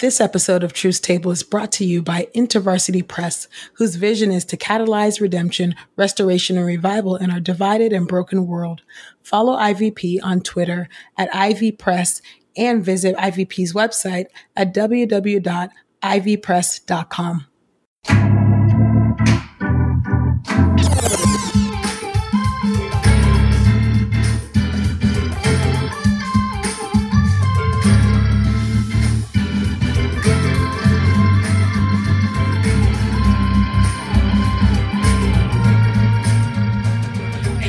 This episode of Truth Table is brought to you by InterVarsity Press, whose vision is to catalyze redemption, restoration, and revival in our divided and broken world. Follow IVP on Twitter at IV Press and visit IVP's website at www.ivpress.com.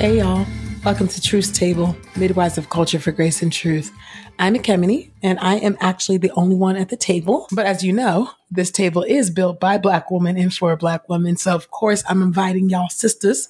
Hey, y'all. Welcome to Truth's Table, Midwives of Culture for Grace and Truth. I'm Ekemini, and I am actually the only one at the table. But as you know, this table is built by Black women and for Black women. So, of course, I'm inviting y'all sisters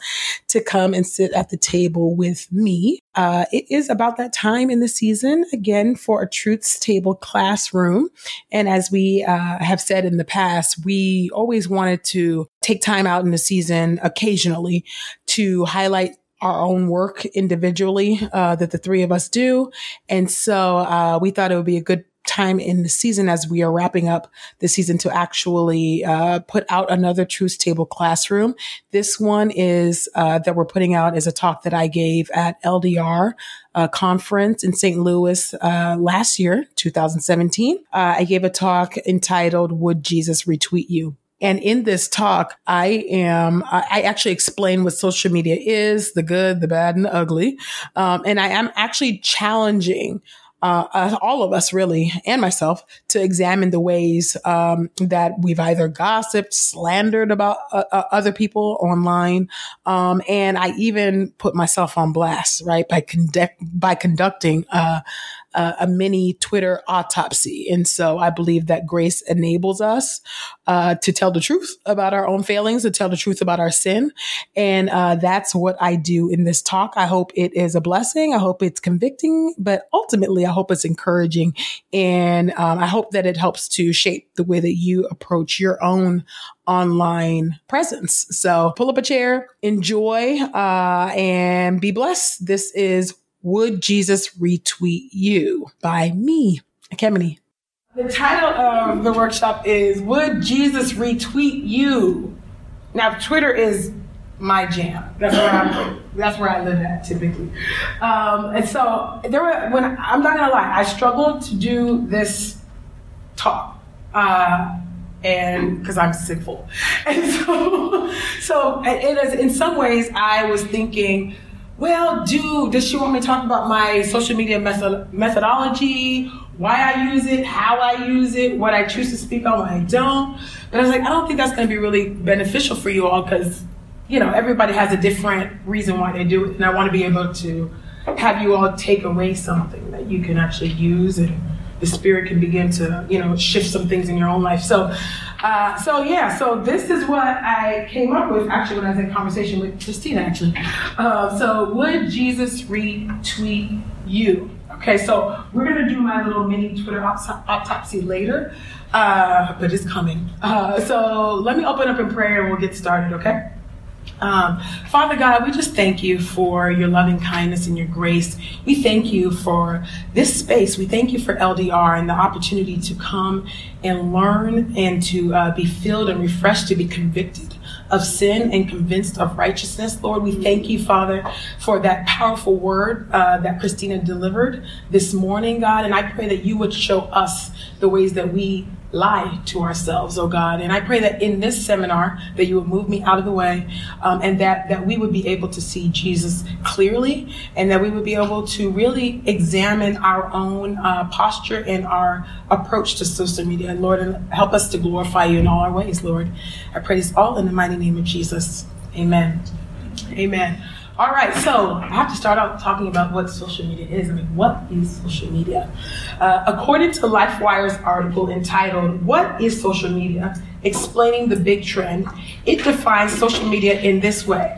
to come and sit at the table with me. Uh, it is about that time in the season, again, for a Truths Table classroom. And as we uh, have said in the past, we always wanted to take time out in the season occasionally to highlight our own work individually uh, that the three of us do. And so uh, we thought it would be a good time in the season as we are wrapping up the season to actually uh, put out another Truth Table classroom. This one is uh, that we're putting out is a talk that I gave at LDR uh, conference in St. Louis uh, last year, 2017. Uh, I gave a talk entitled "Would Jesus Retweet You?" And in this talk, I am, I actually explain what social media is, the good, the bad, and the ugly. Um, and I am actually challenging uh, uh, all of us really, and myself, to examine the ways um, that we've either gossiped, slandered about uh, uh other people online, um, and I even put myself on blast, right, by by conducting uh, a mini Twitter autopsy. And so I believe that grace enables us uh, to tell the truth about our own failings, to tell the truth about our sin. And uh, that's what I do in this talk. I hope it is a blessing. I hope it's convicting, but ultimately, I hope it's encouraging. And um, I hope that it helps to shape the way that you approach your own online presence. So pull up a chair, enjoy, uh, and be blessed. This is would Jesus Retweet You by me, Ekemini. The title of the workshop is Would Jesus Retweet You? Now, Twitter is my jam. That's where I'm. that's where I live at typically. Um, and so there were when I'm not gonna lie, I struggled to do this talk. Uh, and because I'm sinful, and so so it is in some ways I was thinking well, do does she want me to talk about my social media method, methodology, why I use it, how I use it, what I choose to speak on, what I don't? But I was like, I don't think that's going to be really beneficial for you all because, you know, everybody has a different reason why they do it, and I want to be able to have you all take away something that you can actually use and the spirit can begin to, you know, shift some things in your own life. So, uh, so yeah, so this is what I came up with actually when I was in conversation with Christina actually. Uh, so would Jesus retweet you? Okay, so we're gonna do my little mini Twitter autopsy later, uh, but it's coming. Uh, so let me open up in prayer and we'll get started, okay? Um, Father God, we just thank you for your loving kindness and your grace. We thank you for this space. We thank you for LDR and the opportunity to come and learn and to uh, be filled and refreshed, to be convicted of sin and convinced of righteousness. Lord, we thank you, Father, for that powerful word uh, that Christina delivered this morning, God. And I pray that you would show us the ways that we lie to ourselves, oh God. And I pray that in this seminar that you would move me out of the way um, and that, that we would be able to see Jesus clearly and that we would be able to really examine our own uh, posture and our approach to social media. Lord, and help us to glorify you in all our ways, Lord. I pray this all in the mighty name of Jesus. Amen. Amen. All right, so I have to start out talking about what social media is. I mean, what is social media? Uh, according to LifeWire's article entitled, What is Social Media? Explaining the Big Trend, it defines social media in this way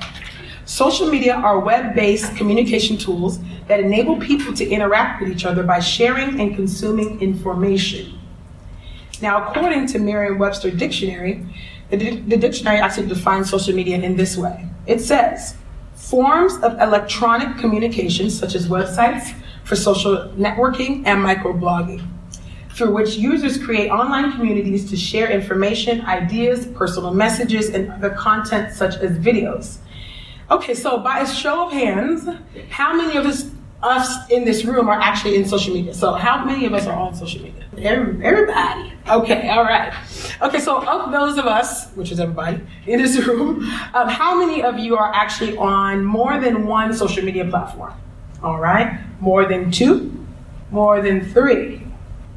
Social media are web based communication tools that enable people to interact with each other by sharing and consuming information. Now, according to Merriam Webster Dictionary, the, the dictionary actually defines social media in this way it says, Forms of electronic communication, such as websites for social networking and microblogging. through which users create online communities to share information, ideas, personal messages, and other content such as videos. Okay, so by a show of hands, how many of us us in this room are actually in social media. So how many of us are on social media? Everybody. Okay, all right. Okay, so of those of us, which is everybody in this room, um, how many of you are actually on more than one social media platform? All right, more than two, more than three.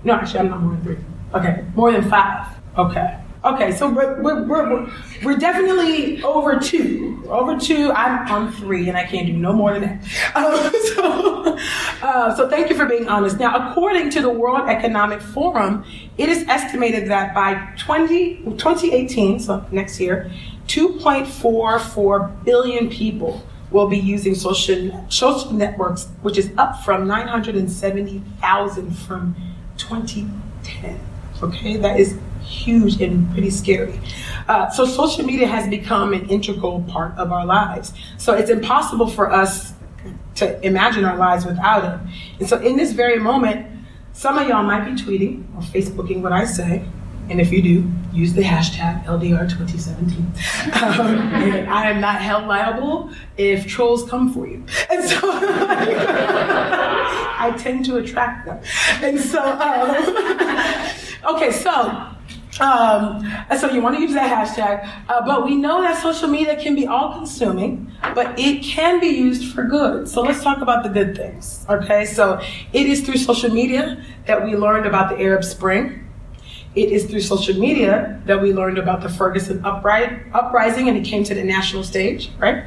No, actually, I'm not more than three. Okay, more than five. Okay. Okay, so we're, we're, we're, we're definitely over two. Over two, I'm on three, and I can't do no more than that. Uh, so, uh, so thank you for being honest. Now, according to the World Economic Forum, it is estimated that by 20, 2018, so next year, 2.44 billion people will be using social, social networks, which is up from 970,000 from 2010. Okay, that is huge and pretty scary. Uh, so social media has become an integral part of our lives. So it's impossible for us to imagine our lives without it. And so in this very moment, some of y'all might be tweeting or Facebooking what I say. And if you do, use the hashtag LDR2017. Um, I am not held liable if trolls come for you. And so I tend to attract them. And so, um, okay, so um, so you want to use that hashtag, uh, but we know that social media can be all consuming, but it can be used for good. So let's talk about the good things. Okay, so it is through social media that we learned about the Arab Spring. It is through social media that we learned about the Ferguson uprising and it came to the national stage, right?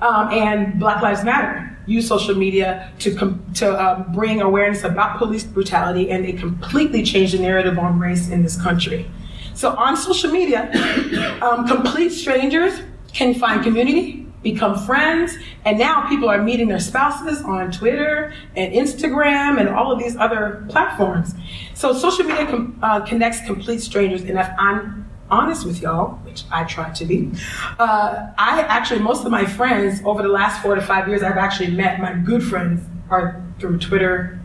Um, and Black Lives Matter use social media to, com- to um, bring awareness about police brutality and they completely changed the narrative on race in this country. So on social media, um, complete strangers can find community, become friends, and now people are meeting their spouses on Twitter and Instagram and all of these other platforms. So social media com- uh, connects complete strangers, and if I'm honest with y'all, which I try to be, uh, I actually most of my friends over the last four to five years I've actually met my good friends are through Twitter,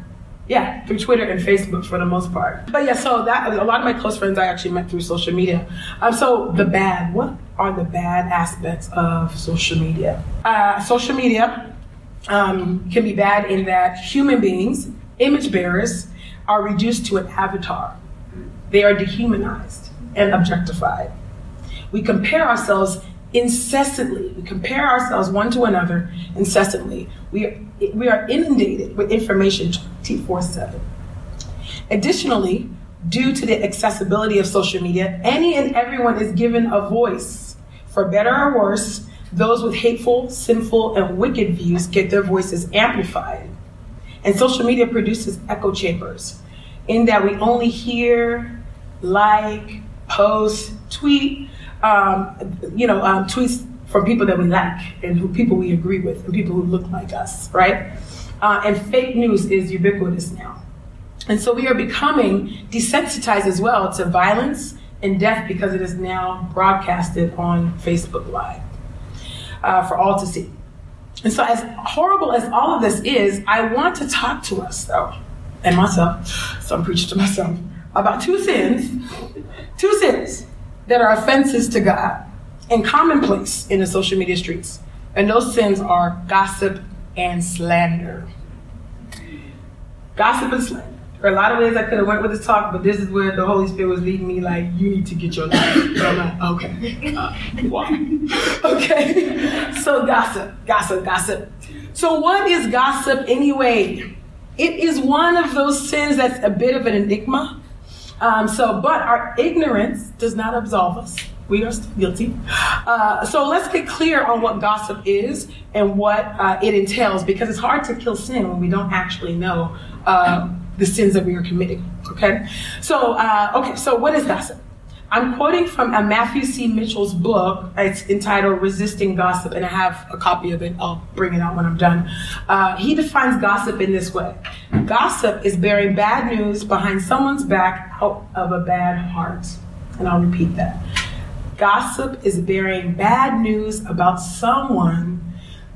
yeah, through Twitter and Facebook for the most part. But yeah, so that a lot of my close friends I actually met through social media. Um, so the bad, what are the bad aspects of social media? Uh, social media um, can be bad in that human beings, image bearers, are reduced to an avatar. They are dehumanized and objectified. We compare ourselves incessantly. We compare ourselves one to another incessantly. We we are inundated with information 24 7. Additionally, due to the accessibility of social media, any and everyone is given a voice. For better or worse, those with hateful, sinful, and wicked views get their voices amplified. And social media produces echo chambers in that we only hear, like, post, tweet, um, you know, um, tweets from people that we like and who people we agree with and people who look like us, right? Uh, and fake news is ubiquitous now. And so we are becoming desensitized as well to violence and death because it is now broadcasted on Facebook Live uh, for all to see. And so, as horrible as all of this is, I want to talk to us, though, and myself, so I'm preaching to myself, about two sins, two sins that are offenses to God and commonplace in the social media streets. And those sins are gossip and slander. Gossip and slander. There are a lot of ways I could have went with this talk, but this is where the Holy Spirit was leading me. Like, you need to get your life. But I'm like, okay, uh, why? okay. So gossip, gossip, gossip. So what is gossip anyway? It is one of those sins that's a bit of an enigma. Um, so, but our ignorance does not absolve us we are still guilty. Uh, so let's get clear on what gossip is and what uh, it entails because it's hard to kill sin when we don't actually know uh, the sins that we are committing. Okay? So, uh, okay, so what is gossip? I'm quoting from a Matthew C. Mitchell's book. It's entitled Resisting Gossip, and I have a copy of it. I'll bring it out when I'm done. Uh, he defines gossip in this way Gossip is bearing bad news behind someone's back out of a bad heart. And I'll repeat that. Gossip is bearing bad news about someone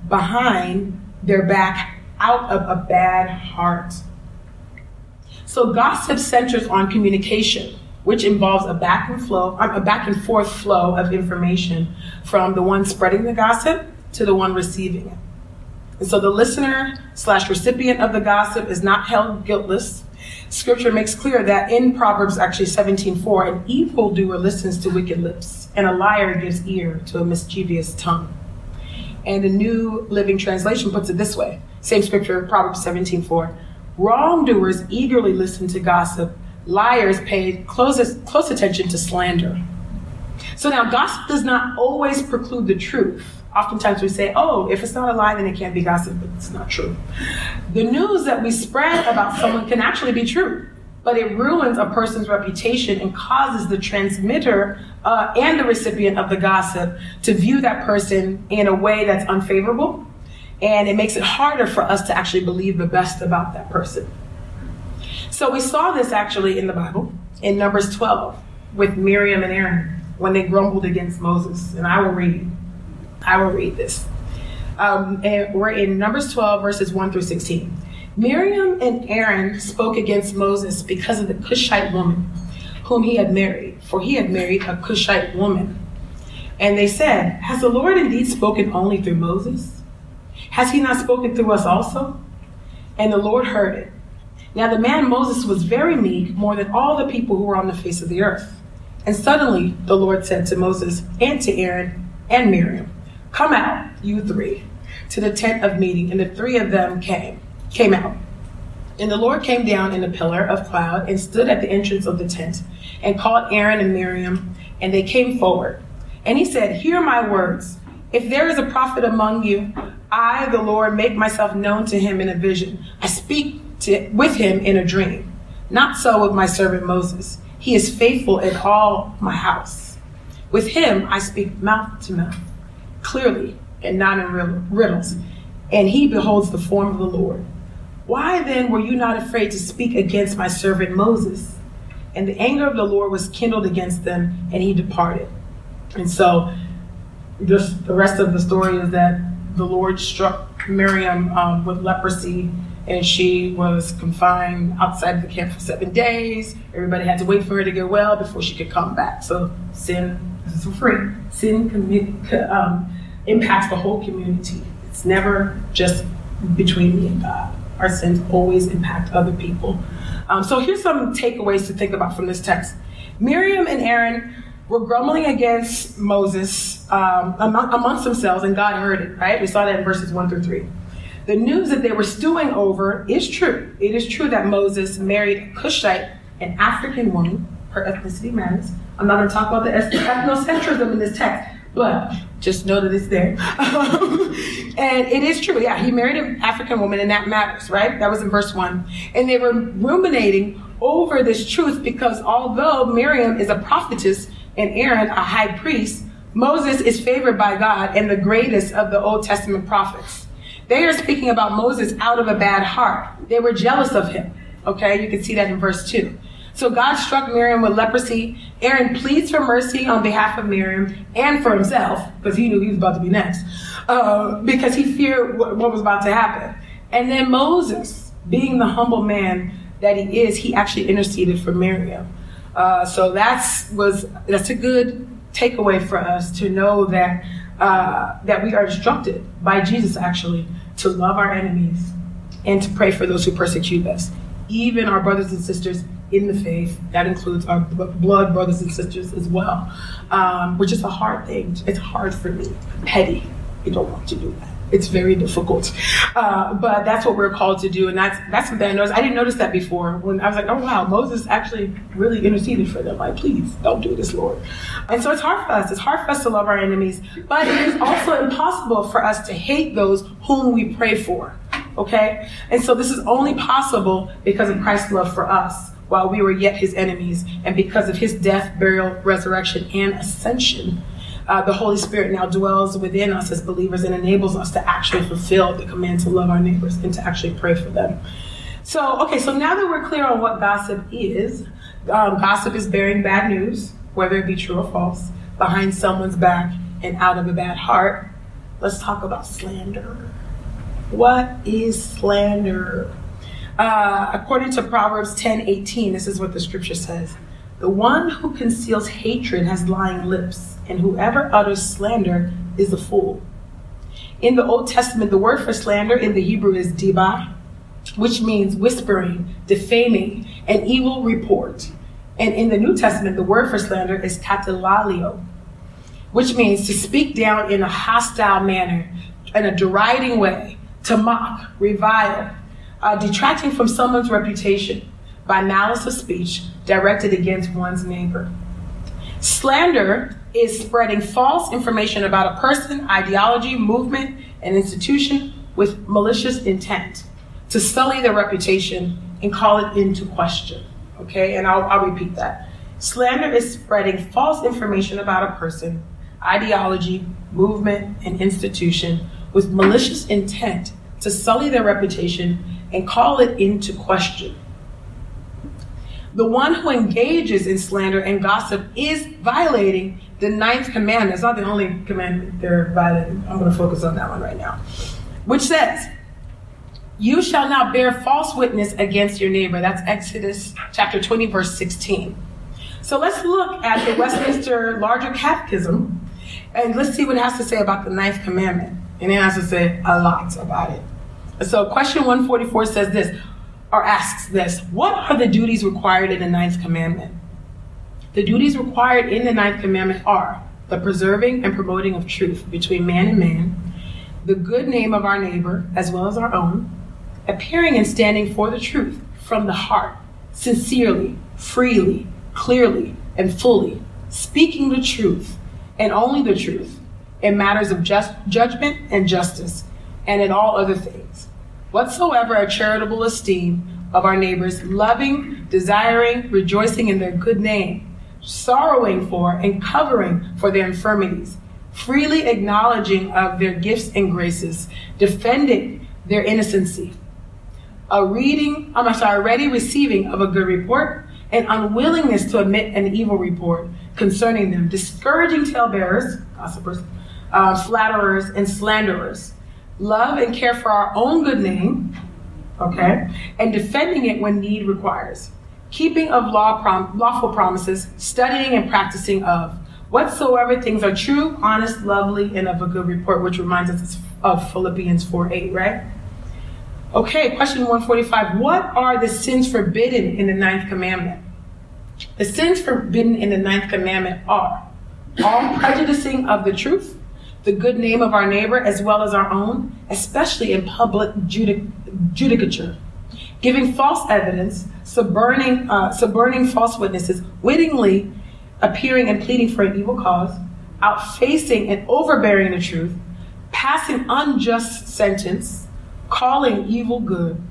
behind their back out of a bad heart. So gossip centers on communication, which involves a back and flow, a back and forth flow of information from the one spreading the gossip to the one receiving it. And so the listener slash recipient of the gossip is not held guiltless. Scripture makes clear that in Proverbs actually 17:4, an evildoer listens to wicked lips, and a liar gives ear to a mischievous tongue. And the New Living Translation puts it this way: same scripture, Proverbs 17:4. Wrongdoers eagerly listen to gossip. Liars pay close, close attention to slander. So now, gossip does not always preclude the truth oftentimes we say, oh, if it's not a lie, then it can't be gossip, but it's not true. The news that we spread about someone can actually be true, but it ruins a person's reputation and causes the transmitter uh, and the recipient of the gossip to view that person in a way that's unfavorable. And it makes it harder for us to actually believe the best about that person. So we saw this actually in the Bible in Numbers 12 with Miriam and Aaron when they grumbled against Moses. And I will read I will read this. Um, and we're in Numbers 12, verses 1 through 16. Miriam and Aaron spoke against Moses because of the Cushite woman whom he had married, for he had married a Cushite woman. And they said, Has the Lord indeed spoken only through Moses? Has he not spoken through us also? And the Lord heard it. Now the man Moses was very meek, more than all the people who were on the face of the earth. And suddenly the Lord said to Moses and to Aaron and Miriam, Come out, you three, to the tent of meeting. And the three of them came, came out. And the Lord came down in a pillar of cloud and stood at the entrance of the tent and called Aaron and Miriam, and they came forward. And he said, Hear my words. If there is a prophet among you, I, the Lord, make myself known to him in a vision. I speak to, with him in a dream. Not so with my servant Moses. He is faithful in all my house. With him I speak mouth to mouth clearly and not in riddles, and he beholds the form of the Lord. Why then were you not afraid to speak against my servant Moses? And the anger of the Lord was kindled against them, and he departed. And so, just the rest of the story is that the Lord struck Miriam um, with leprosy, and she was confined outside of the camp for seven days. Everybody had to wait for her to get well before she could come back. So, sin is for free. Sin commi- um, impacts the whole community. It's never just between me and God. Our sins always impact other people. Um, so here's some takeaways to think about from this text. Miriam and Aaron were grumbling against Moses um, amongst themselves, and God heard it, right? We saw that in verses 1 through 3. The news that they were stewing over is true. It is true that Moses married a Cushite, an African woman, her ethnicity matters, I'm not going to talk about the ethnocentrism in this text, but just know that it's there. and it is true. Yeah, he married an African woman, and that matters, right? That was in verse one. And they were ruminating over this truth because although Miriam is a prophetess and Aaron a high priest, Moses is favored by God and the greatest of the Old Testament prophets. They are speaking about Moses out of a bad heart. They were jealous of him. Okay, you can see that in verse 2. So God struck Miriam with leprosy. Aaron pleads for mercy on behalf of Miriam and for himself, because he knew he was about to be next, uh, because he feared what, what was about to happen. And then Moses, being the humble man that he is, he actually interceded for Miriam. Uh, so that's was that's a good takeaway for us to know that uh, that we are instructed by Jesus actually to love our enemies and to pray for those who persecute us, even our brothers and sisters in the faith. That includes our blood brothers and sisters as well, um, which is a hard thing. It's hard for me. Petty. I don't want to do that. It's very difficult, uh, but that's what we're called to do, and that's that's something I noticed. I didn't notice that before. When I was like, "Oh wow, Moses actually really interceded for them." Like, please don't do this, Lord. And so it's hard for us. It's hard for us to love our enemies, but it is also impossible for us to hate those whom we pray for. Okay, and so this is only possible because of Christ's love for us while we were yet his enemies. And because of his death, burial, resurrection, and ascension, uh, the Holy Spirit now dwells within us as believers and enables us to actually fulfill the command to love our neighbors and to actually pray for them. So, okay, so now that we're clear on what gossip is, um, gossip is bearing bad news, whether it be true or false, behind someone's back and out of a bad heart. Let's talk about slander. What is slander? Uh, according to Proverbs 10 18, this is what the scripture says The one who conceals hatred has lying lips, and whoever utters slander is a fool. In the Old Testament, the word for slander in the Hebrew is dibah, which means whispering, defaming, an evil report. And in the New Testament, the word for slander is katalalio, which means to speak down in a hostile manner, in a deriding way, to mock, revile, uh, detracting from someone's reputation by malice of speech directed against one's neighbor. Slander is spreading false information about a person, ideology, movement, and institution with malicious intent to sully their reputation and call it into question. Okay, and I'll, I'll repeat that. Slander is spreading false information about a person, ideology, movement, and institution with malicious intent to sully their reputation and call it into question. The one who engages in slander and gossip is violating the ninth commandment. It's not the only commandment they're violating. I'm going to focus on that one right now, which says, You shall not bear false witness against your neighbor. That's Exodus chapter 20, verse 16. So let's look at the Westminster Larger Catechism and let's see what it has to say about the ninth commandment. And it has to say a lot about it. So question 144 says this, or asks this, what are the duties required in the ninth commandment? The duties required in the ninth commandment are the preserving and promoting of truth between man and man, the good name of our neighbor as well as our own, appearing and standing for the truth from the heart, sincerely, freely, clearly, and fully, speaking the truth and only the truth in matters of just judgment and justice, and in all other things whatsoever a charitable esteem of our neighbors, loving, desiring, rejoicing in their good name, sorrowing for and covering for their infirmities, freely acknowledging of their gifts and graces, defending their innocency, a reading, I'm sorry, ready receiving of a good report, and unwillingness to admit an evil report concerning them, discouraging talebearers, gossipers, uh, flatterers, and slanderers, love and care for our own good name, okay, and defending it when need requires, keeping of law prom- lawful promises, studying and practicing of whatsoever things are true, honest, lovely, and of a good report, which reminds us of Philippians 4 8, right? Okay, question 145. What are the sins forbidden in the ninth commandment? The sins forbidden in the ninth commandment are all prejudicing of the truth, the good name of our neighbor as well as our own, especially in public judic- judicature, giving false evidence, suborning, uh, suborning false witnesses, wittingly appearing and pleading for an evil cause, outfacing and overbearing the truth, passing unjust sentence, calling evil good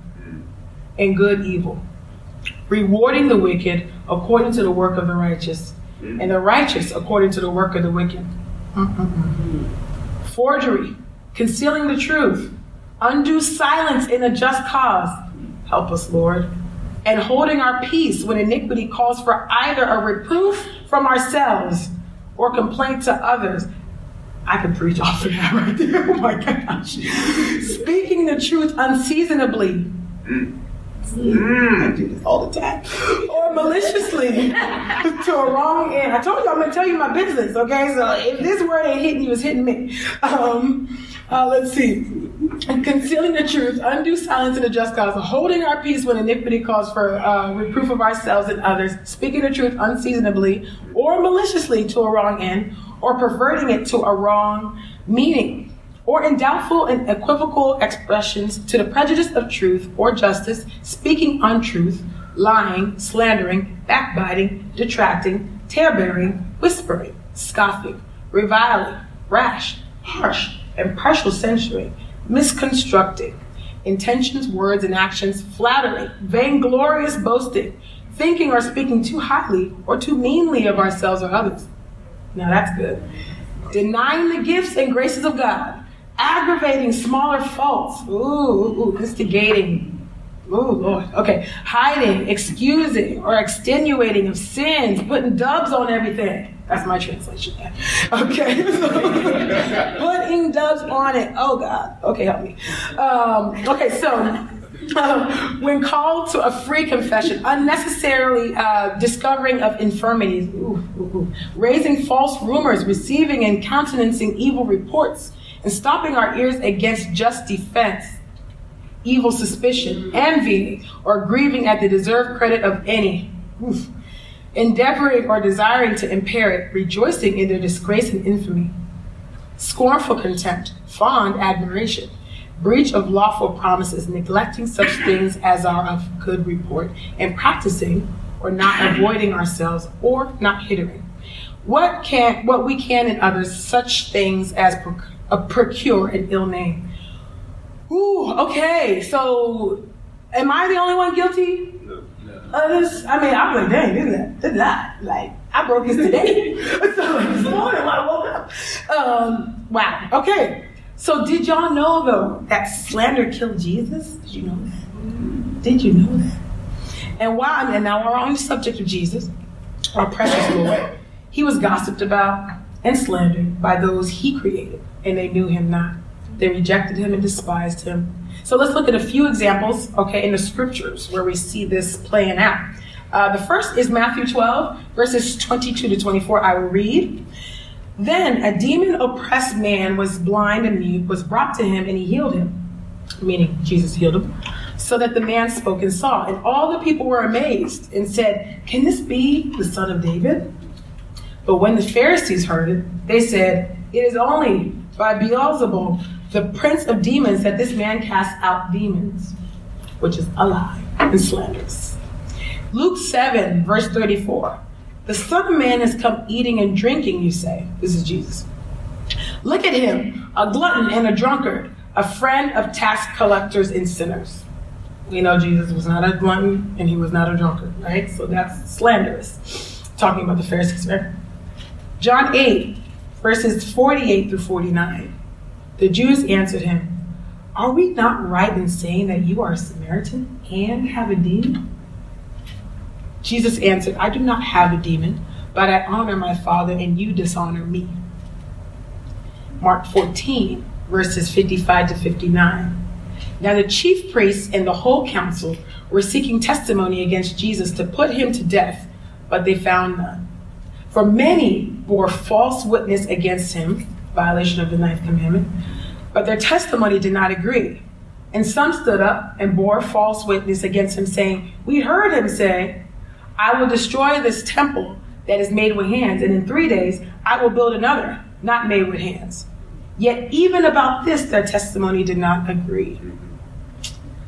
and good evil, rewarding the wicked according to the work of the righteous, and the righteous according to the work of the wicked. Forgery, concealing the truth, undue silence in a just cause. Help us, Lord. And holding our peace when iniquity calls for either a reproof from ourselves or complaint to others. I could preach off of that right there. Oh my gosh. Speaking the truth unseasonably. Mm, I do this all the time. Or maliciously to a wrong end. I told you I'm going to tell you my business, okay? So if this word ain't hitting you, it's hitting me. Um, uh, let's see. Concealing the truth, undue silence in a just cause, holding our peace when iniquity calls for uh, reproof of ourselves and others, speaking the truth unseasonably or maliciously to a wrong end, or perverting it to a wrong meaning or in doubtful and equivocal expressions to the prejudice of truth or justice, speaking untruth, lying, slandering, backbiting, detracting, talebearing, whispering, scoffing, reviling, rash, harsh, and partial censuring, misconstructing, intentions, words, and actions, flattering, vainglorious boasting, thinking or speaking too highly or too meanly of ourselves or others. Now that's good. Denying the gifts and graces of God aggravating smaller faults. Ooh, ooh, instigating. Ooh, Lord. Okay. Hiding, excusing, or extenuating of sins, putting dubs on everything. That's my translation. Okay. putting dubs on it. Oh, God. Okay, help me. Um, okay, so uh, when called to a free confession, unnecessarily uh, discovering of infirmities, ooh, ooh, ooh, raising false rumors, receiving and countenancing evil reports, and stopping our ears against just defense, evil suspicion, envy, or grieving at the deserved credit of any. Oof. Endeavoring or desiring to impair it, rejoicing in their disgrace and infamy, scornful contempt, fond admiration breach of lawful promises, neglecting such things as are of good report, and practicing or not avoiding ourselves or not hindering. What can what we can in others, such things as uh, procure an ill name. Ooh, okay. So, am I the only one guilty no, no. I mean, I'm like, dang, isn't that? Did not like I broke this today. so this morning when I woke up. Um, wow. Okay. So did y'all know though that slander killed Jesus? Did you know that? Did you know that? And while and now we're on the subject of Jesus, our precious Lord, he was gossiped about and slandered by those he created, and they knew him not. They rejected him and despised him. So let's look at a few examples, okay, in the scriptures where we see this playing out. Uh, the first is Matthew 12, verses 22 to 24. I will read. Then a demon oppressed man was blind and mute, was brought to him, and he healed him, meaning Jesus healed him, so that the man spoke and saw. And all the people were amazed and said, Can this be the son of David? But when the Pharisees heard it, they said, It is only by Beelzebul, the prince of demons, that this man casts out demons, which is a lie and slanders. Luke 7, verse 34. The Son of Man has come eating and drinking, you say. This is Jesus. Look at him, a glutton and a drunkard, a friend of tax collectors and sinners. We know Jesus was not a glutton and he was not a drunkard, right? So that's slanderous. Talking about the Pharisees, right? John 8, verses 48 through 49. The Jews answered him, Are we not right in saying that you are a Samaritan and have a demon? Jesus answered, I do not have a demon, but I honor my Father, and you dishonor me. Mark 14, verses 55 to 59. Now the chief priests and the whole council were seeking testimony against Jesus to put him to death, but they found none. For many bore false witness against him, violation of the ninth commandment, but their testimony did not agree. And some stood up and bore false witness against him, saying, We heard him say, I will destroy this temple that is made with hands, and in three days I will build another, not made with hands. Yet, even about this, their testimony did not agree.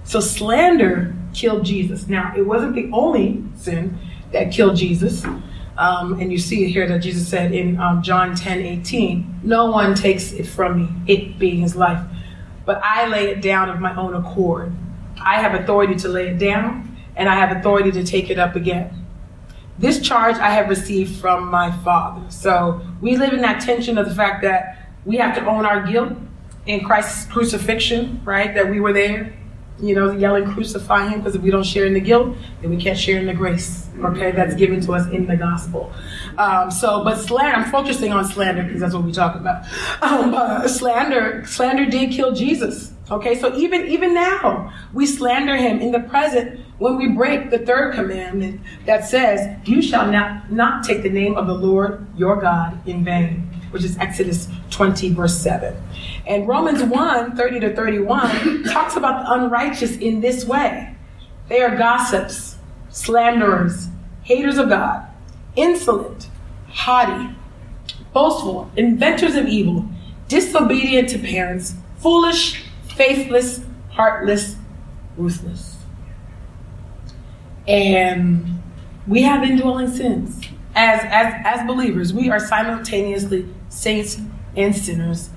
So, slander killed Jesus. Now, it wasn't the only sin that killed Jesus. Um, and you see here that Jesus said in um, John 10 18, No one takes it from me, it being his life, but I lay it down of my own accord. I have authority to lay it down, and I have authority to take it up again. This charge I have received from my Father. So we live in that tension of the fact that we have to own our guilt in Christ's crucifixion, right? That we were there, you know, yelling, crucify him, because if we don't share in the guilt, then we can't share in the grace, okay, that's given to us in the gospel. Um, so, but slander, I'm focusing on slander because that's what we talk about. Um, uh, slander, slander did kill Jesus. Okay, so even even now we slander him in the present when we break the third commandment that says, "You shall not not take the name of the Lord your God in vain," which is Exodus 20 verse 7. And Romans 1, 30 to 31 talks about the unrighteous in this way. They are gossips, slanderers, haters of God, insolent, haughty, boastful, inventors of evil, disobedient to parents, foolish, faithless, heartless, ruthless. And we have indwelling sins. As, as, as believers, we are simultaneously saints and sinners.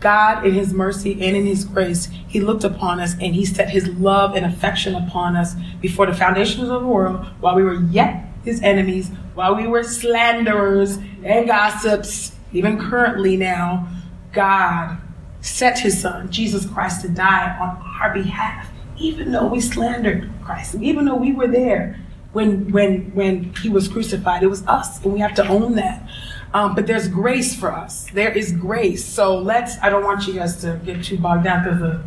God, in His mercy and in His grace, He looked upon us and He set His love and affection upon us before the foundations of the world while we were yet His enemies, while we were slanderers and gossips, even currently now. God set his son, Jesus Christ, to die on our behalf, even though we slandered Christ, even though we were there when when when he was crucified. It was us, and we have to own that. Um, but there's grace for us. There is grace. So let's. I don't want you guys to get too bogged down because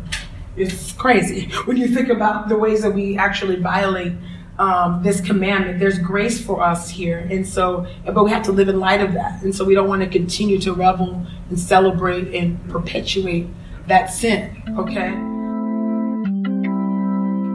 it's crazy when you think about the ways that we actually violate um, this commandment. There's grace for us here, and so, but we have to live in light of that. And so, we don't want to continue to revel and celebrate and perpetuate that sin. Okay.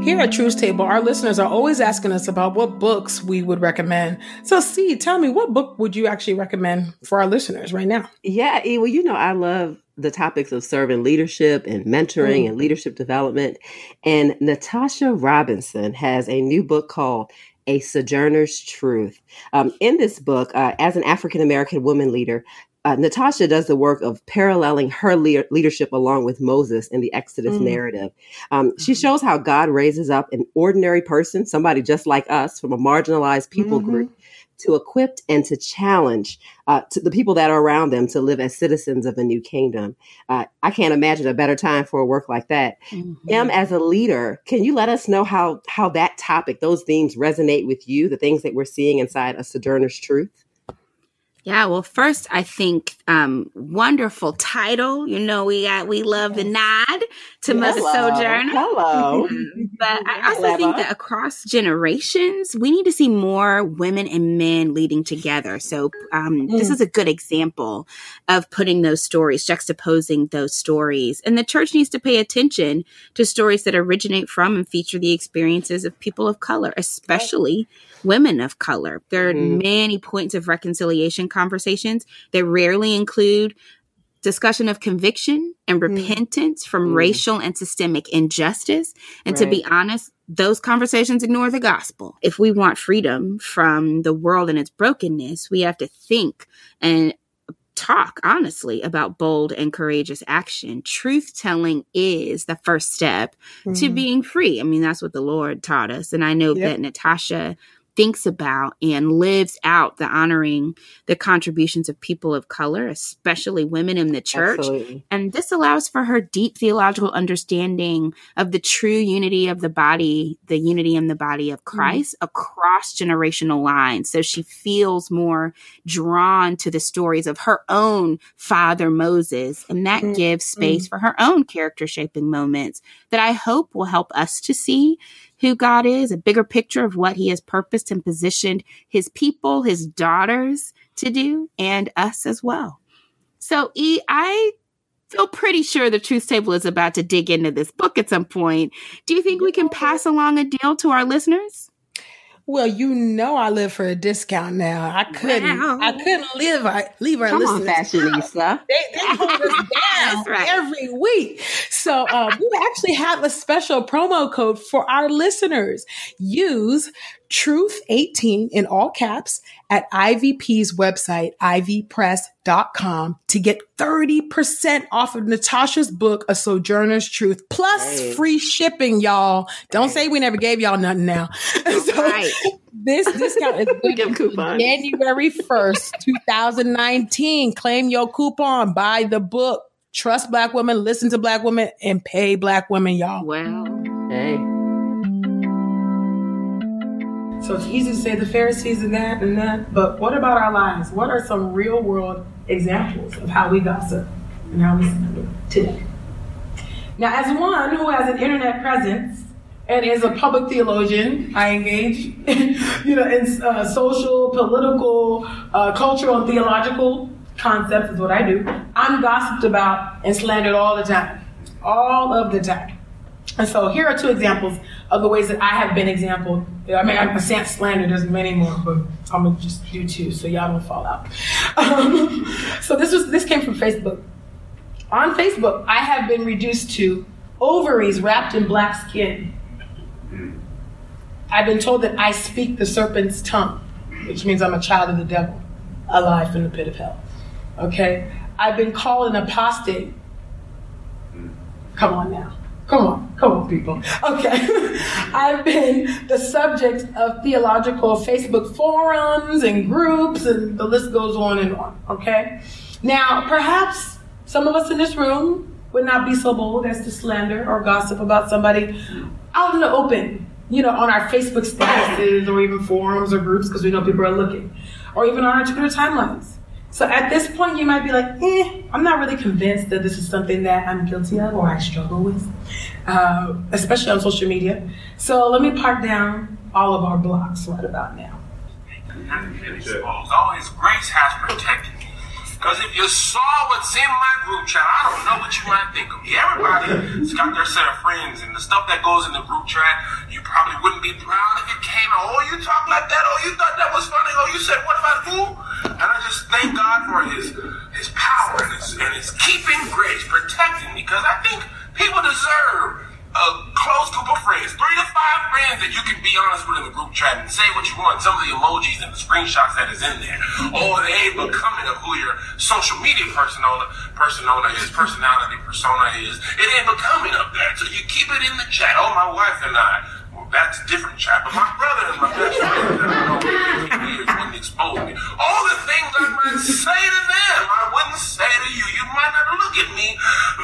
Here at Truth Table, our listeners are always asking us about what books we would recommend. So, see, tell me, what book would you actually recommend for our listeners right now? Yeah, well, you know, I love the topics of servant leadership and mentoring mm. and leadership development. And Natasha Robinson has a new book called A Sojourner's Truth. Um, in this book, uh, as an African American woman leader, uh, Natasha does the work of paralleling her le- leadership along with Moses in the Exodus mm. narrative. Um, she mm-hmm. shows how God raises up an ordinary person, somebody just like us from a marginalized people mm-hmm. group, to equip and to challenge uh, to the people that are around them to live as citizens of a new kingdom. Uh, I can't imagine a better time for a work like that. Mm-hmm. Em, as a leader, can you let us know how how that topic, those themes, resonate with you? The things that we're seeing inside a Sojourner's Truth. Yeah, well, first I think um, wonderful title. You know, we got we love the nod to Mother Sojourner. Hello, but I also think that across generations, we need to see more women and men leading together. So um, mm. this is a good example of putting those stories, juxtaposing those stories, and the church needs to pay attention to stories that originate from and feature the experiences of people of color, especially women of color. There are mm. many points of reconciliation conversations that rarely include discussion of conviction and mm. repentance mm. from mm. racial and systemic injustice. And right. to be honest, those conversations ignore the gospel. If we want freedom from the world and its brokenness, we have to think and talk honestly about bold and courageous action. Truth telling is the first step mm. to being free. I mean, that's what the Lord taught us. And I know yep. that Natasha thinks about and lives out the honoring the contributions of people of color, especially women in the church. Absolutely. And this allows for her deep theological understanding of the true unity of the body, the unity in the body of mm-hmm. Christ mm-hmm. across generational lines. So she feels more drawn to the stories of her own father Moses. And that mm-hmm. gives space mm-hmm. for her own character shaping moments that I hope will help us to see who God is, a bigger picture of what He has purposed and positioned His people, His daughters to do, and us as well. So, E, I feel pretty sure the Truth Table is about to dig into this book at some point. Do you think we can pass along a deal to our listeners? Well, you know I live for a discount now. I couldn't. Wow. I couldn't live. I leave our Come listeners. on, fashionista. They, they hold us down right. every week. So uh, we actually have a special promo code for our listeners. Use truth18 in all caps at IVP's website, ivpress.com to get 30% off of Natasha's book, A Sojourner's Truth, plus hey. free shipping, y'all. Don't hey. say we never gave y'all nothing now. so right. this discount is January 1st, 2019. Claim your coupon, buy the book. Trust black women, listen to black women, and pay black women, y'all. Well, hey. So it's easy to say the Pharisees and that and that, but what about our lives? What are some real world examples of how we gossip and how we slander today? Now, as one who has an internet presence and is a public theologian, I engage, you know, in uh, social, political, uh, cultural, and theological concepts is what I do. I'm gossiped about and slandered all the time, all of the time. And so here are two examples of the ways that I have been exampled. I mean, I'm saying slander, there's many more, but I'm gonna just do two so y'all don't fall out. Um, so this was this came from Facebook. On Facebook, I have been reduced to ovaries wrapped in black skin. I've been told that I speak the serpent's tongue, which means I'm a child of the devil, alive in the pit of hell. Okay? I've been called an apostate. Come on now. Come on, come on, people. Okay. I've been the subject of theological Facebook forums and groups, and the list goes on and on. Okay. Now, perhaps some of us in this room would not be so bold as to slander or gossip about somebody out in the open, you know, on our Facebook statuses or even forums or groups because we know people are looking, or even on our Twitter timelines. So at this point, you might be like, eh, I'm not really convinced that this is something that I'm guilty of or I struggle with, uh, especially on social media. So let me park down all of our blocks right about now. Always grace has protected me. Because if you saw what's in my group chat, I don't know what you might think of me. Everybody's got their set of friends, and the stuff that goes in the group chat, you probably wouldn't be proud if it came out. Oh, you talk like that. Oh, you thought that was funny. Oh, you said what about who? And I just thank God for His His power and His, and his keeping grace, protecting me, because I think people deserve a close group of friends, three to five friends that you can be honest with in the group chat and say what you want. Some of the emojis and the screenshots that is in there, or they ain't becoming of who your social media persona persona is, personality persona is. It ain't becoming of that. So you keep it in the chat. Oh, my wife and I. That's a different chat. But my brother and my best friend that I know for 50 years wouldn't expose me. All the things I might say to them, I wouldn't say to you. You might not look at me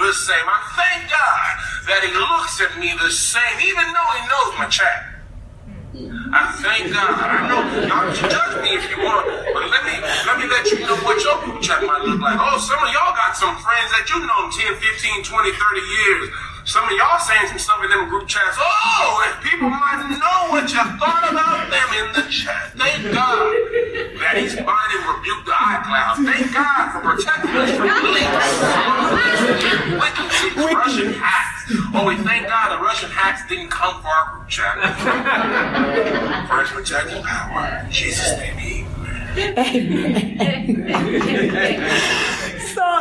the same. I thank God that He looks at me the same, even though He knows my chat. I thank God. I know y'all can judge me if you want, but let me let me let you know what your group chat might look like. Oh, some of y'all got some friends that you know 10, 15, 20, 30 years. Some of y'all saying some stuff in them group chats. Oh, if people might know what you thought about them in the chat. Thank God that He's binding rebuke the iCloud. Thank God for protecting us from leaks, wicked Russian hacks. Oh, we thank God the Russian hacks didn't come for our group chat. First protecting power. In Jesus' name, Amen.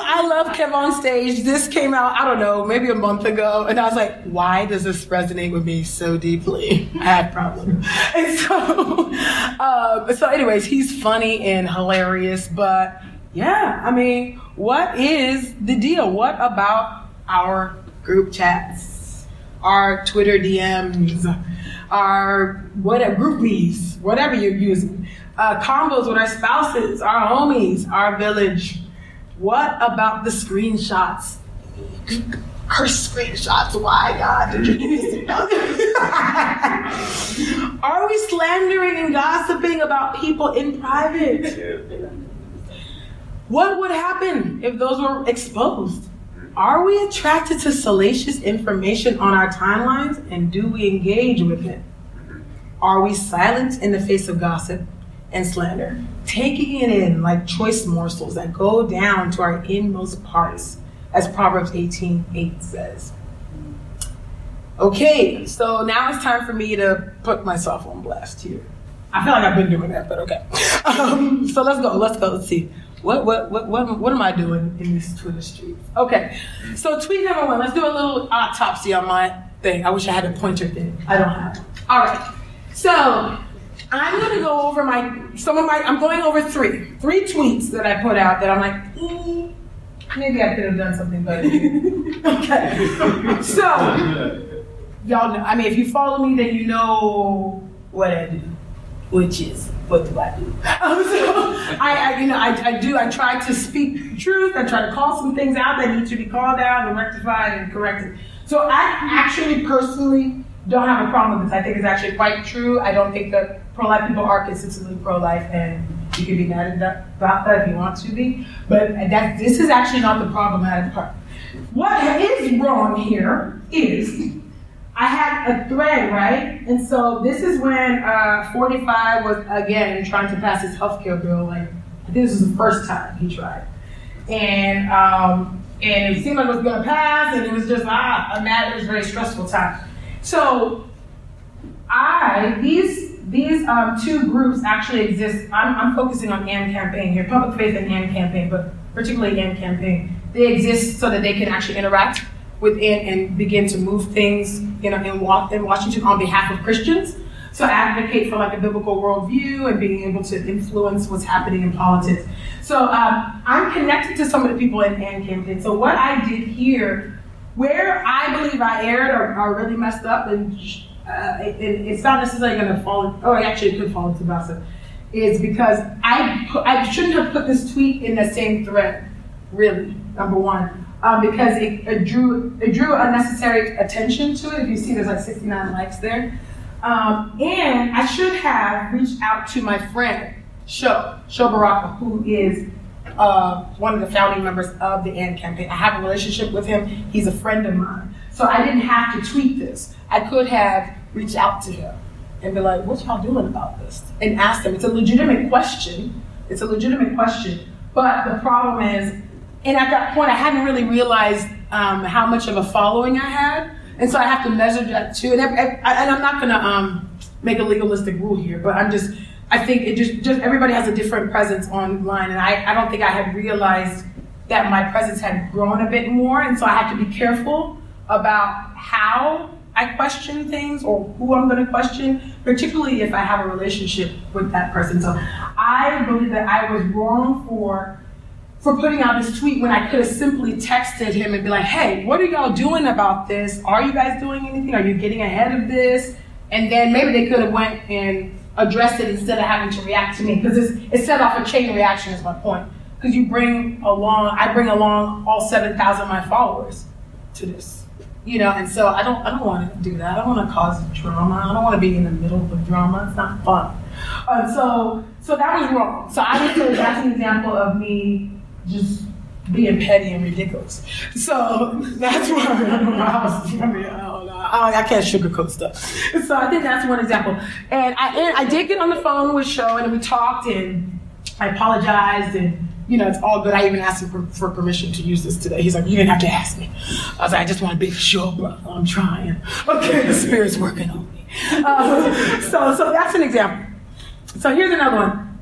I love KevOnStage. This came out, I don't know, maybe a month ago. And I was like, why does this resonate with me so deeply? I had problems. And so, um, so anyways, he's funny and hilarious. But yeah, I mean, what is the deal? What about our group chats, our Twitter DMs, our whatever, groupies, whatever you're using, uh, combos with our spouses, our homies, our village, what about the screenshots? Curse screenshots. Why, God, did you do Are we slandering and gossiping about people in private? What would happen if those were exposed? Are we attracted to salacious information on our timelines and do we engage with it? Are we silent in the face of gossip and slander? taking it in like choice morsels that go down to our inmost parts, as Proverbs 18 8 says. Okay, so now it's time for me to put myself on blast here. I feel like I've been doing that, but okay. Um, so let's go. Let's go. Let's see. What, what, what, what, what am I doing in these Twitter streets? Okay, so tweet number one. Let's do a little autopsy on my thing. I wish I had a pointer thing. I don't have. All right. So I'm going to go over my some of my. I'm going over three three tweets that I put out that I'm like, mm, maybe I could have done something better. okay, so y'all know. I mean, if you follow me, then you know what I do, which is what do I do? Um, so I, I, you know, I, I do. I try to speak truth. I try to call some things out that need to be called out and rectified and corrected. So I actually personally don't have a problem with this. I think it's actually quite true. I don't think that pro-life people are consistently pro-life, and you can be mad about that if you want to be. But that this is actually not the problematic part. What is wrong here is I had a thread, right? And so this is when uh, 45 was again trying to pass his health care bill. Like this is the first time he tried, and um, and it seemed like it was going to pass, and it was just ah, a mad. It was a very stressful time. So I these these um, two groups actually exist. I'm, I'm, focusing on AND campaign here, public faith and AND campaign, but particularly AND campaign. They exist so that they can actually interact with and, and begin to move things, you know, in, in Washington on behalf of Christians. So advocate for like a biblical worldview and being able to influence what's happening in politics. So um, I'm connected to some of the people in AND campaign. So what I did here, where I believe I erred or, or really messed up and uh, it, it's not necessarily going to fall. Oh, actually, it could fall into gossip. Is because I put, I shouldn't have put this tweet in the same thread. Really, number one, um, because it, it, drew it drew unnecessary attention to it. If you see, there's like 69 likes there. Um, and I should have reached out to my friend Sho Sho Baraka, who is uh, one of the founding members of the AND campaign. I have a relationship with him. He's a friend of mine. So I didn't have to tweet this. I could have reached out to him and be like, what y'all doing about this? And ask them. It's a legitimate question. It's a legitimate question. But the problem is, and at that point, I hadn't really realized um, how much of a following I had. And so I have to measure that too. And, and I'm not going to um, make a legalistic rule here, but I'm just, I think it just, just everybody has a different presence online. And I, I don't think I had realized that my presence had grown a bit more. And so I have to be careful about how I question things or who I'm going to question, particularly if I have a relationship with that person. So I believe that I was wrong for for putting out this tweet when I could have simply texted him and be like, "Hey, what are y'all doing about this? Are you guys doing anything? Are you getting ahead of this?" And then maybe they could have went and addressed it instead of having to react to me because it set off a chain reaction. Is my point because you bring along, I bring along all seven thousand of my followers to this you know, and so I don't, I don't want to do that. I don't want to cause drama. I don't want to be in the middle of drama. It's not fun. And so, so that was wrong. So I would say that's an example of me just being petty and ridiculous. So that's why I was. I mean, I don't know. I, I can't sugarcoat stuff. So I think that's one example. And I, and I did get on the phone with Sho and we talked and I apologized and you know, it's all good. I even asked him for, for, permission to use this today. He's like, you didn't have to ask me. I was like, I just want to be sure, bro. I'm trying. Okay, the Spirit's working on me. Uh, so, so that's an example. So here's another one.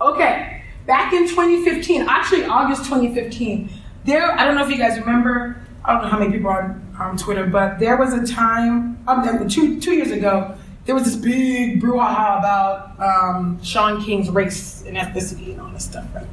Okay, back in 2015, actually August 2015, there, I don't know if you guys remember, I don't know how many people are on, on Twitter, but there was a time, um, two, two years ago, there was this big brouhaha about um, Shaun King's race and ethnicity and all this stuff, right?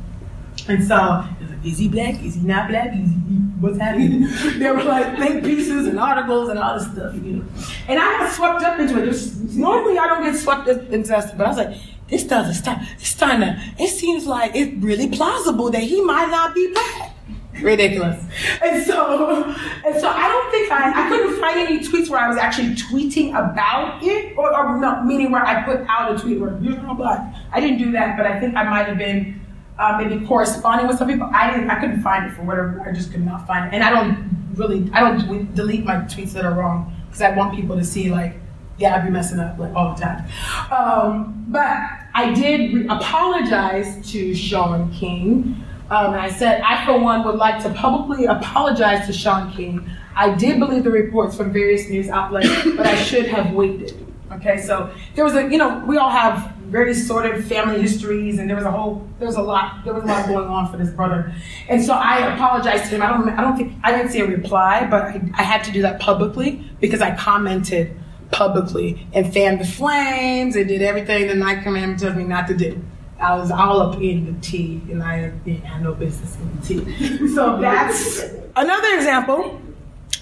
And so, is he black? Is he not black? Is he, what's happening? there were like think pieces and articles and all this stuff, you know. And I got swept up into it. Normally I don't get swept into that, but I was like, this doesn't stop. It's starting to, it seems like it's really plausible that he might not be black. Ridiculous. And so, and so I don't think I, I couldn't find any tweets where I was actually tweeting about it, or, or no, meaning where I put out a tweet where you're not black. I didn't do that, but I think I might have been uh, maybe corresponding with some people. I didn't. I couldn't find it for whatever. I just could not find it. And I don't really. I don't delete my tweets that are wrong because I want people to see like, yeah, I'd be messing up like all the time. Um, but I did re- apologize to Shaun King. Um, I said, I for one would like to publicly apologize to Shaun King. I did believe the reports from various news outlets, but I should have waited. Okay, so there was a, you know, we all have very sordid family histories, and there was a whole, there was a lot, there was a lot going on for this brother. And so I apologized to him. I don't, I don't think, I didn't see a reply, but I, I had to do that publicly because I commented publicly and fanned the flames and did everything the Ninth Commandment tells me not to do. I was all up in the tea, and I had no business in the tea. So that's another example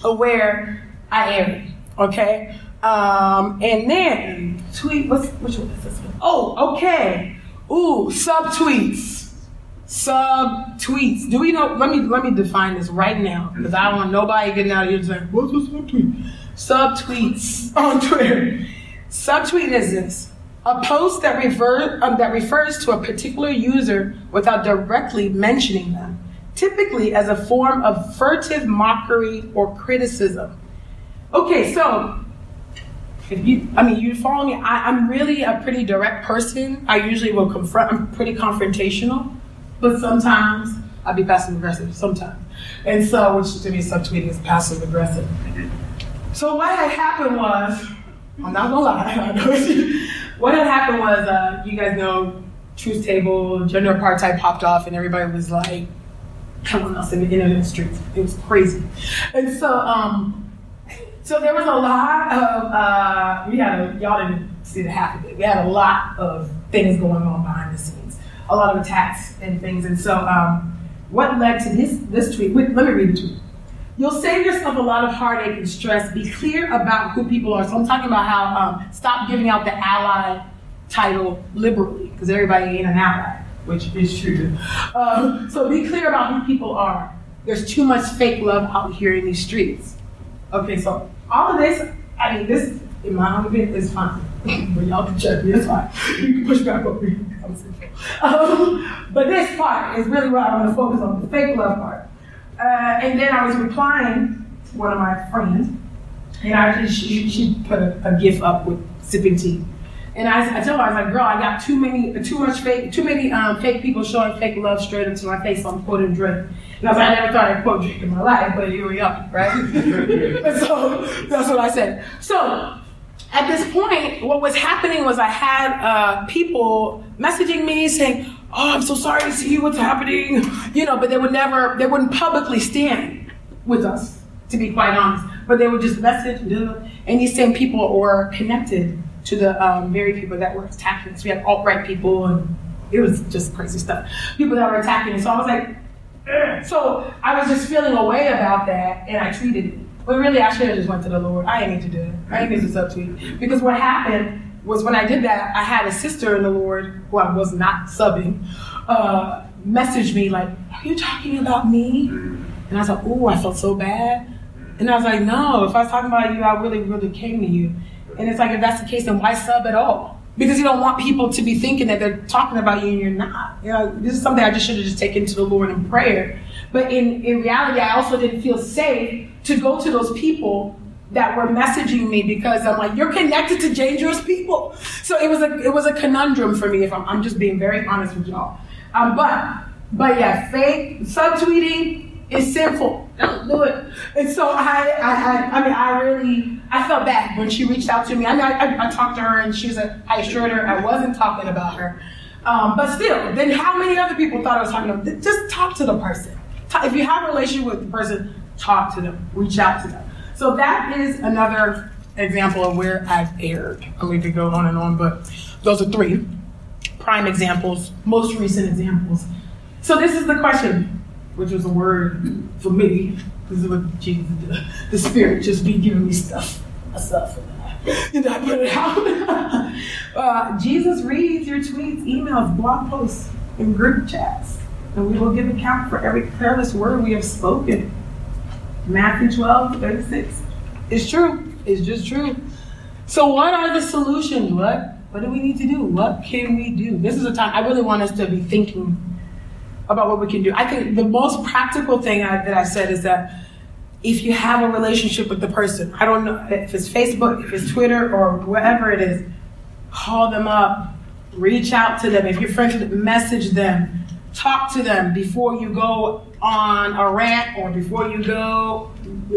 of where I am. Okay, um, and then tweet. What's which one is this one? Oh, okay. Ooh, subtweets. Subtweets. Do we know? Let me let me define this right now because I don't want nobody getting out of here saying, "What's a subtweet?" Subtweets on Twitter. Subtweet is this: a post that refer um, that refers to a particular user without directly mentioning them, typically as a form of furtive mockery or criticism. Okay, so if you, I mean, you follow me. I, am really a pretty direct person. I usually will confront. I'm pretty confrontational, but sometimes I'll be passive aggressive. Sometimes, and so which to me, subtweeting is passive aggressive. So what had happened was, I'm not gonna lie. what had happened was, uh, you guys know, truth table, gender apartheid popped off, and everybody was like, coming us in the internet streets. It was crazy, and so. um so there was a lot of uh, we had a, y'all didn't see the half of it. We had a lot of things going on behind the scenes, a lot of attacks and things. And so um, what led to this this tweet? Wait, let me read the tweet. You'll save yourself a lot of heartache and stress. Be clear about who people are. So I'm talking about how um, stop giving out the ally title liberally because everybody ain't an ally, which is true. Um, so be clear about who people are. There's too much fake love out here in these streets. Okay, so all of this, I mean, this, in my own opinion, is fine. but y'all can check me, it's fine. You can push back over me. I'm sinful. Um, but this part is really what I want to focus on, the fake love part. Uh, and then I was replying to one of my friends, and I she, she put a, a gif up with sipping tea. And I, I told her, I was like, girl, I got too many, too much fake, too many um, fake people showing fake love straight into my face. So I'm quoting Drake. I was I never thought I'd quote Drake in my life, but here we are, right? and so that's what I said. So at this point, what was happening was I had uh, people messaging me saying, "Oh, I'm so sorry to see what's happening," you know, but they would never, they wouldn't publicly stand with us, to be quite honest. But they would just message, and these same people were connected to the um, very people that were attacking us. We had alt right people, and it was just crazy stuff. People that were attacking us. So I was like. so I was just feeling a way about that, and I treated it. But really, I should have just went to the Lord. I didn't need to do it. I didn't need to subtweet. Because what happened was when I did that, I had a sister in the Lord who I was not subbing, uh, message me like, "Are you talking about me?" And I was like, "Oh, I felt so bad." And I was like, "No, if I was talking about you, I really, really came to you." And it's like, if that's the case, then why sub at all? Because you don't want people to be thinking that they're talking about you and you're not. You know, this is something I just should have just taken to the Lord in prayer. But in, in reality, I also didn't feel safe to go to those people that were messaging me because I'm like, you're connected to dangerous people. So it was a it was a conundrum for me if I'm, I'm just being very honest with y'all. Um, but but yeah, fake subtweeting is sinful. Don't do it. And so I, I, I, I mean, I really, I felt bad when she reached out to me. I mean, I, I, I talked to her and she was like, I assured her I wasn't talking about her. Um, but still, then how many other people thought I was talking about? Just talk to the person. If you have a relationship with the person, talk to them, reach out to them. So that is another example of where I've erred. And we could go on and on, but those are three prime examples, most recent examples. So this is the question which was a word for me. This is what Jesus, the, the Spirit just be giving me stuff, stuff. And I put it out. uh, Jesus reads your tweets, emails, blog posts, and group chats, and we will give account for every careless word we have spoken. Matthew 12, 36. It's true. It's just true. So, what are the solutions? What? What do we need to do? What can we do? This is a time I really want us to be thinking about what we can do. I think the most practical thing I, that I said is that if you have a relationship with the person, I don't know if it's Facebook, if it's Twitter, or whatever it is, call them up, reach out to them. If you're friends them, message them, talk to them before you go on a rant or before you go,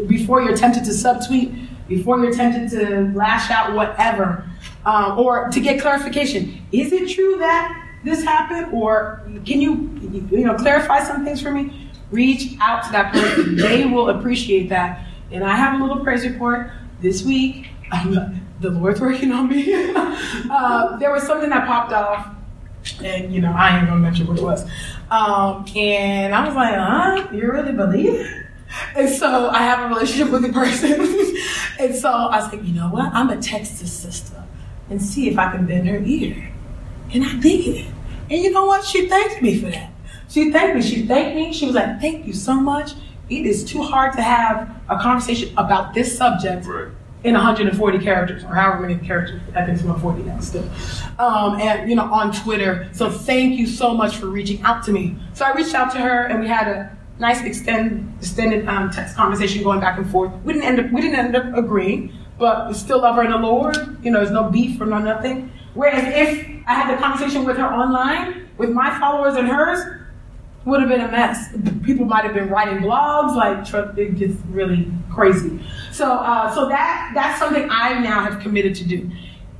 before you're tempted to subtweet, before you're tempted to lash out, whatever, um, or to get clarification. Is it true that this happened, or can you, you know, clarify some things for me? Reach out to that person. they will appreciate that. And I have a little praise report this week. Um, the Lord's working on me. uh, there was something that popped off, and you know, I ain't gonna mention what it was. Um, and I was like, huh? You really believe it? And so I have a relationship with the person. and so I was like, you know what? I'm text this sister and see if I can bend her ear. And I did. And you know what? She thanked me for that. She thanked me. She thanked me. She was like, thank you so much. It is too hard to have a conversation about this subject right. in 140 characters or however many characters. I think it's 140 now still. Um, and, you know, on Twitter. So thank you so much for reaching out to me. So I reached out to her and we had a nice extend, extended um, text conversation going back and forth. We didn't end up, we didn't end up agreeing, but we still love her in the Lord. You know, there's no beef or no nothing. Whereas if I had the conversation with her online, with my followers and hers, would have been a mess. People might have been writing blogs, like it gets really crazy. So, uh, so that that's something I now have committed to do.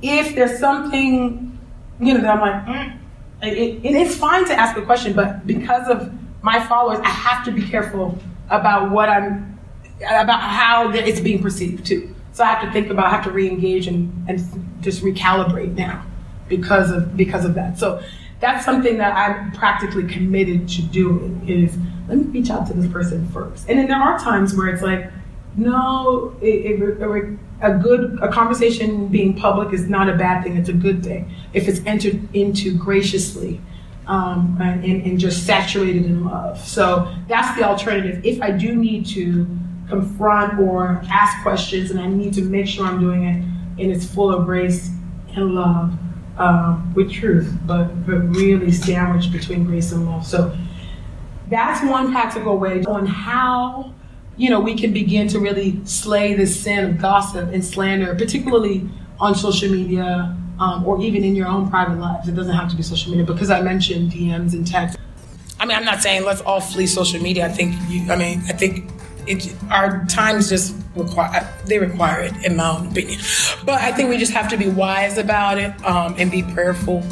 If there's something, you know, that I'm like, mm, it, it, it's fine to ask a question, but because of my followers, I have to be careful about what I'm, about how it's being perceived too. So I have to think about, I have to re-engage and, and just recalibrate now because of because of that. So that's something that I'm practically committed to doing is let me reach out to this person first. And then there are times where it's like, no, it, it, a good a conversation being public is not a bad thing. It's a good thing if it's entered into graciously. Um, and, and just saturated in love. So that's the alternative. If I do need to confront or ask questions and I need to make sure I'm doing it and it's full of grace and love, um, with truth, but but really sandwiched between grace and love. So that's one practical way on how you know we can begin to really slay the sin of gossip and slander, particularly on social media um, or even in your own private lives. It doesn't have to be social media because I mentioned DMs and texts. I mean, I'm not saying let's all flee social media. I think you. I mean, I think it, our times just require they require it, in my own opinion. But I think we just have to be wise about it um, and be prayerful